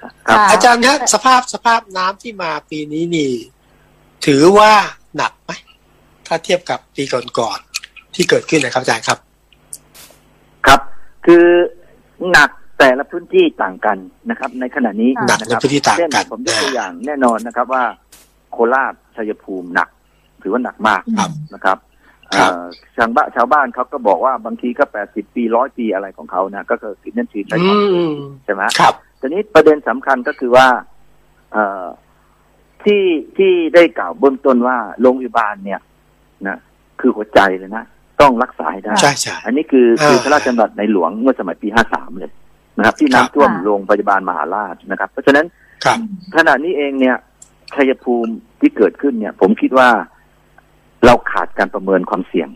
ครับค่ะอาจารย์ครับสภาพสภาพน้ำที่มาปีนี้นี่ ถือว่าหนักไหมถ้าเทียบกับปีก่อนๆที่เกิดขึ้นนะครับอาจารย์ครับ ครับ คือหนักแต่ละพื้นที่ต่างกันนะครับ ในขณะนี้หนักในพื้นที่ต่างกันเช่ผมยกตัวอย่างแน่นอนนะครับว่า โคราชชัยภูมิหนัก ถือว่าหนักมากครับนะครับครับเอ่อชาวบ้านชาวบ้านเขาก็บอกว่าบางทีก็แปดสิบปีร้อยปีอะไรของเขานะก็คือสินนั่นชีใช้อืของมใช่ไหมครับ ทีนี้ประเด็นสำคัญก็คือว่า เอ่อที่ที่ได้กล่าวเบื้องต้นว่าโรงพยาบาลเนี่ยนะคือหัวใจเลยนะต้องรักษาให้ได้ใช่ใช่อันนี้คืออ่าคือพระราชดำรัสในหลวงเมื่อสมัยปีห้าสามเลยนะครับ ที่ครับน้ำท่วมค่ะโรงพยาบาลมหาราชนะครับ เพราะฉะนั้นครับขณะนี้เองเนี่ยชัยภูมิที่เกิดขึ้นเนี่ย ผมคิดว่าเราขาดการประเมินความเสี่ยง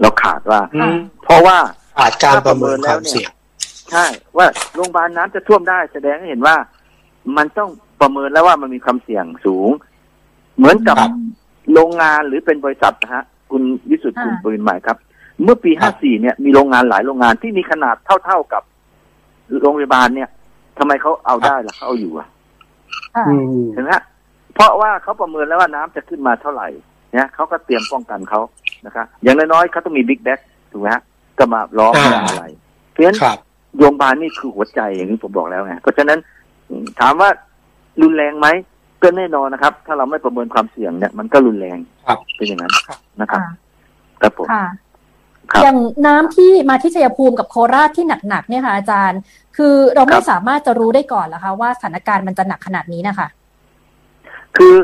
เราขาดว่าอืมเพราะว่าอาจการประเมินความเสี่ยง ใช่ ว่าโรงพยาบาลน้ำจะท่วมได้แสดงให้เห็นว่า มันต้องประเมินแล้วว่ามันมีความเสี่ยงสูง เหมือนกับครับโรงงานหรือเป็นบริษัทนะฮะ คุณวิสุทธิ์ค่ะคุณปรินหมายครับ เมื่อปีครัห้าบสี่เนี่ยมีโรงงานหลายโรงงานที่มีขนาดเท่าๆกับโรงพยาบาลเนี่ยทำไมเขาเอาได้ล่ะเขาเอาอยู่อะค่ะอืมเห็นไหมฮะเพราะว่าเขาประเมินแล้วว่าน้ำจะขึ้นมาเท่าไหร่เนี่ยเขาก็เตรียมป้องกันเขานะครับอย่างน้อยๆเขาต้องมีบิ๊กแบ็กถูกไหมฮะก็มาล้อมอ่าอะไร เพราะฉะนั้นครับ โรงพยาบาลนี่คือหัวใจอย่างที่ผมบอกแล้วไงเพราะฉะนั้นอืมถามว่ารุนแรงไหมก็แน่นอนนะครับ ถ้าเราไม่ประเมินความเสี่ยงเนี่ยมันก็รุนแรงครับเป็นอย่างนั้นครับนะครับค่ะครับผมค่ะครับอย่างน้ำที่มาที่ชัยภูมิกับโคราชที่หนักๆเนี่ยค่ะอาจารย์ คือเราคไม่รับสามารถจะรู้ได้ก่อนเหรอคะว่าสถานการณ์มันจะหนักขนาดนี้นะคะคือ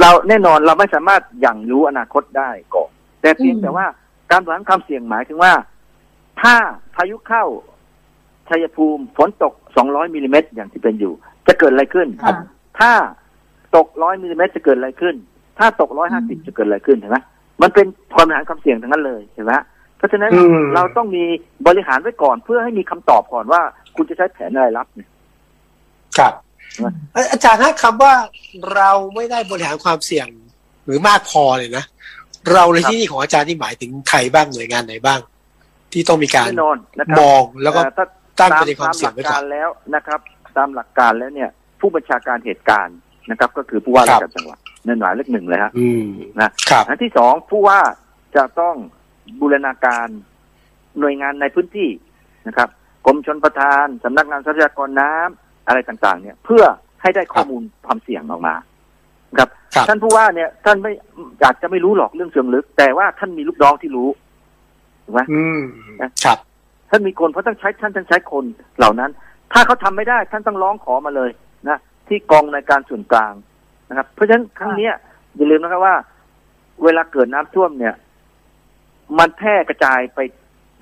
เราแน่นอนเราไม่สามารถอย่างรู้อนาคตได้ก่อนแต่เพียงอืมแต่ว่าการบริหารความเสี่ยงหมายถึงว่า ถ้าพายุเข้า ชัยภูมิฝนตก 200มิลลิเมตรอย่างที่เป็นอยู่ จะเกิดอะไรขึ้นค่ะถ้าตก 100มิลลิเมตรจะเกิดอะไรขึ้น ถ้าตกอืม150 จะเกิดอะไรขึ้นเห็นไหมมันเป็นความบริหารความเสี่ยงทั้งนั้นเลยเห็นไหมเพราะฉะนั้นอืมเราต้องมีบริหารไว้ก่อนเพื่อให้มีคำตอบก่อนว่า คุณจะใช้แผนอะไรรับเนี่ยครับอืมเอ่ออาจารย์ถ้าคำว่าเราไม่ได้บริหารความเสี่ยงหรือมากพอเลยนะเราในที่นี่ของอาจารย์ที่หมายถึงใครบ้างหน่วยงานไหนบ้าง ที่ต้องมีการแน่นอนนะครับมองแล้วก็เอ่อถ้า ตั้งตามประเด็นความตามหเสี่ยลังกไว้ก่กาอนรแล้วนะครับ ตามหลักการแล้วเนี่ย ผู้บัญชาการเหตุการณ์นะครับ ก็คือผู้ว่าครัราบชการจังหวัดนั่นหมายเลขหนึ่งเลยฮะอืมนะครับอันที่สองผู้ว่าจะต้องบูรณาการหน่วยงานในพื้นที่นะครับกรมชนประทานสำนักงานทรัพยากรน้ำอะไรต่างๆ เนี่ย เพื่อให้ได้ข้อมูลความเสี่ยงออกมาครับครับท่านผู้ว่าเนี่ย ท่านไม่อาจจะไม่รู้หรอกเรื่องเชิงลึก แต่ว่าท่านมีลูกน้องที่รู้ถูกไหมอืมครับ ท่านมีคนเพราะต้องใช้ท่านต้องใช้คนเหล่านั้น ถ้าเขาทำไม่ได้ท่านต้องร้องขอมาเลยนะที่กองในการส่วนกลางนะครับ เพราะฉะนั้นครั้งเนี้ยอย่าลืมนะครับว่า เวลาเกิดน้ำท่วมเนี่ย มันแพร่กระจายไป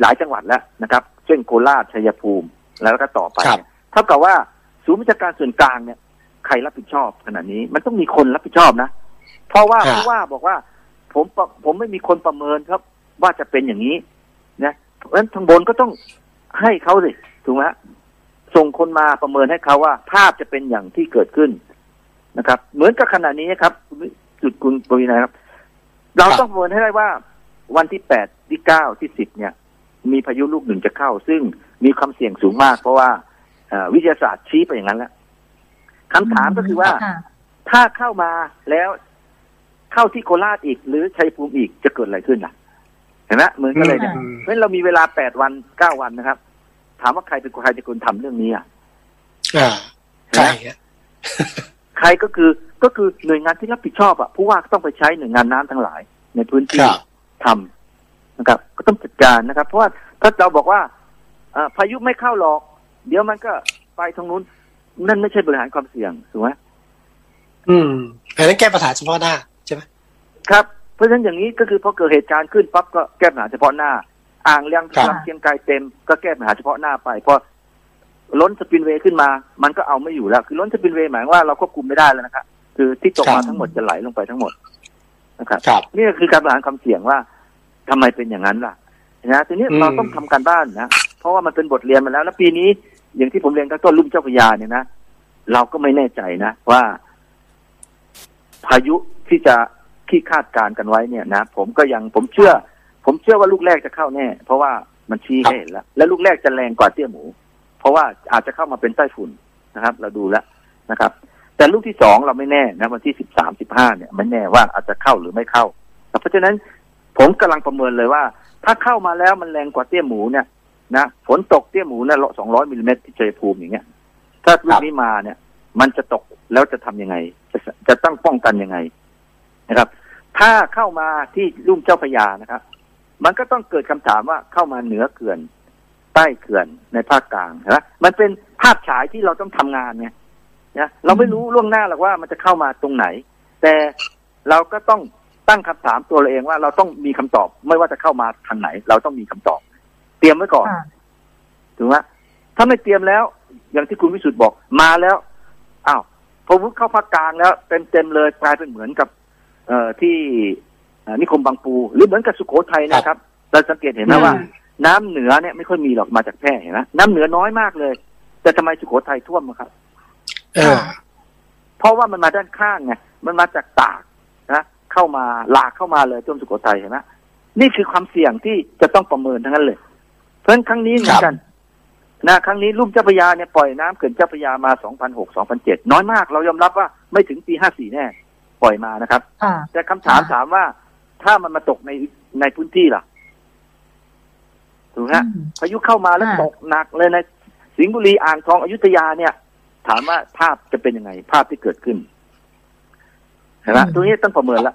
หลายจังหวัดแล้วนะครับ เช่นโคราชชัยภูมิ แล้วก็ต่อไปครับเนี่ยเท่ากับว่าศูนย์วิชาการส่วนกลางเนี่ยใครรับผิดชอบขนาดนี้ มันต้องมีคนรับผิดชอบนะ เพราะว่าฮะผู้ว่าบอกว่า ผมประผมไม่มีคนประเมินครับ ว่าจะเป็นอย่างนี้นะ เพราะฉะนั้นทางบนก็ต้องให้เขาสิถูกไหมฮะส่งคนมาประเมินให้เขาว่า ภาพจะเป็นอย่างที่เกิดขึ้นนะครับ เหมือนกับขณะนี้ครับ จุดคุณปวีนาครับ เราครับต้องประเมินให้ได้ว่า วันที่แปดที่เก้าที่สิบเนี่ย มีพายุลูกหนึ่งจะเข้า ซึ่งมีความเสี่ยงสูงมาก เพราะว่าเอ่อวิทยาศาสตร์ชี้ไปอย่างนั้นแล้วคำถามก็คือว่าค่ะถ้าเข้ามาแล้วเข้าที่โคราชอีก หรือชัยภูมิอีกจะเกิดอะไรขึ้นล่ะ เห็นไหมเหมือนกันเลยเนี่ยอืมเพราะฉะนั้นเรามีเวลาแปดวันเก้าวันนะครับ ถามว่าใครเป็นคนใครจะคนทำเรื่องนี้อะอ่าใช่ฮะใครก็คือก็คือหน่วยงานที่รับผิดชอบอะผู้ว่าก็ต้องไปใช้หน่วยงานน้ำทั้งหลาย ในพื้นคที่รับทำนะครับ ก็ต้องจัดการนะครับ เพราะว่าถ้าเราบอกว่าเอ่อพายุไม่เข้าหรอก เดี๋ยวมันก็ไปทางนู้น นั่นไม่ใช่บริหารความเสี่ยงถูกไหมอืมอันนั้นแก้ปัญหาเฉพาะหน้าใช่ไหมครับ เพราะฉะนั้นอย่างนี้ก็คือพอเกิดเหตุการณ์ขึ้นปั๊บก็แก้ปัญหาเฉพาะหน้า อ่างเลี้ยงครับลำเชียงไกลเต็มก็แก้ปัญหาเฉพาะหน้าไปพอล้นสปินเวย์ขึ้นมา มันก็เอาไม่อยู่แล้ว คือล้นสปินเวย์หมายว่าเราควบคุมไม่ได้แล้วนะครับคือที่ตกมาทั้งหมดจะไหลลงไปทั้งหมดนะครับครับนี่ก็คือการบริหารความเสี่ยงว่าทำไมเป็นอย่างนั้นล่ะนะทีนี้อืมเราต้องทำการบ้านนะเพราะว่ามันเป็นบทเรียนมาแล้ว แล้วปีนี้อย่างที่ผมเรียนตั้งต้นรุ่มเจ้าพระยาเนี่ยนะเราก็ไม่แน่ใจนะว่า พายุที่จะ ที่คาดการณ์กันไว้เนี่ยนะผมก็ยังผมเชื่อ ผมเชื่อว่าลูกแรกจะเข้าแน่ เพราะว่ามันชี้ให้เห็นแล้ว และลูกแรกจะแรงกว่าเตี้ยหมู เพราะว่าอาจจะเข้ามาเป็นไต้ฝุ่นนะครับ เราดูแล้วนะครับ แต่ลูกที่สองเราไม่แน่นะวันที่สิบสามสิบห้าเนี่ยไม่แน่ว่าอาจจะเข้าหรือไม่เข้า เพราะฉะนั้นผมกำลังประเมินเลยว่า ถ้าเข้ามาแล้วมันแรงกว่าเตี้ยหมูเนี่ยนะฝนตกเตี้ยหมูเนี่ยสองร้อยมิลลิเมตรที่ชัยภูมิอย่างเงี้ยถ้าลูกนี้มาเนี่ย มันจะตกแล้วจะทำยังไง จะจะต้องป้องกันยังไง นะครับ ถ้าเข้ามาที่ลุ่มเจ้าพระยานะครับ มันก็ต้องเกิดคำถามว่าเข้ามาเหนือเขื่อน ใต้เขื่อนในภาคกลางนะมันเป็นภาพฉายที่เราต้องทำงานเนี่ยนะเราไม่รู้ล่วงหน้าหรอกว่ามันจะเข้ามาตรงไหน แต่เราก็ต้องตั้งคำถามตัวเราเองว่าเราต้องมีคำตอบ ไม่ว่าจะเข้ามาทางไหน เราต้องมีคำตอบ เตรียมไว้ก่อนค่ะถูกไหมถ้าไม่เตรียมแล้ว อย่างที่คุณวิสุทธ์บอกมาแล้วอ้าวพอวุฒเข้าภาคกลางแล้วเต็มเต็มๆเลยกลายเป็นเหมือนกับ เอ่อที่เอ่อนิคมบางปู หรือเหมือนกับสุโขทัยนะครับเราสังเกตเห็นไหมว่า น้ำเหนือเนี่ยไม่ค่อยมีหรอกมาจากแพร่เห็นไหมน้ำเหนือน้อยมากเลย แต่ทำไมสุโขทัยท่วมอะครับเออเพราะว่ามันมาด้านข้างไงมันมาจากตากนะเข้ามาหลากเข้ามาเลยท่วมสุโขทัยเห็นไหมนี่คือความเสี่ยงที่จะต้องประเมินทั้งนั้นเลย เพราะฉะนั้นครั้งนี้เหมือนกันนะครั้งนี้ลุ่มเจ้าพระยาเนี่ยปล่อยน้ำเขื่อนเจ้าพระยามา 2006 2007 น้อยมาก เรายอมรับว่าไม่ถึงปี 54 แน่ป ล่อยมานะครับค่ะแต่คำถามค่ะถามว่า ถ้ามันมาตกในในพื้นที่ล่ะถูกไหมฮะอืมพายุเข้ามาแล้วอ่าตกหนักเลยในสิงห์บุรีอ่างทองอยุธยาเนี่ย ถามว่าภาพจะเป็นยังไง ภาพที่เกิดขึ้นเห็นไหมตรงนี้ต้องประเมินละ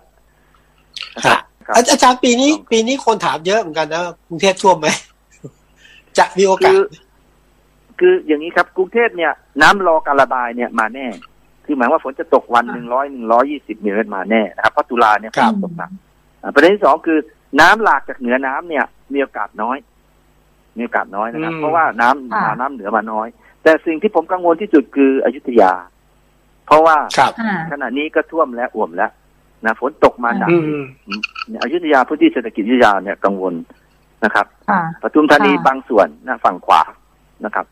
นะครับครับอาอาจารย์ปีนี้ ปีนี้คนถามเยอะเหมือนกันนะกรุงเทพท่วมไหมจะมีโอกาคืสอคืออย่างนี้ครับ กรุงเทพเนี่ย น้ำรอการระบายเนี่ยมาแน่ คือหมายว่าฝนจะตกวันหนึ่งร้อยหนึ่งร้อยี่สิบมิลลิเมตรมาแน่นะครับเพราะตุลาเนี่ยฝครับนตกหนักอ่าประเด็นที่สองคือน้ำหลากจากเหนือน้ำเนี่ย มีโอกาสน้อย มีโอกาสน้อยนะครับ เพราะว่าน้ำค่ะมาน้ำเหนือมาน้อย แต่สิ่งที่ผมกังวลที่สุดคืออยุธยา เพราะว่าครับค่ะขณะนี้ก็ท่วมและอ่วมแล้วนะฝนตกมาหนักอืมเนี่ยอยุธยาพื้นที่เศรษฐกิจอยุธยาเนี่ยกังวลนะครับค่ะปทุมธานีค่ะบางส่วนนะฝั่งขวานะครับ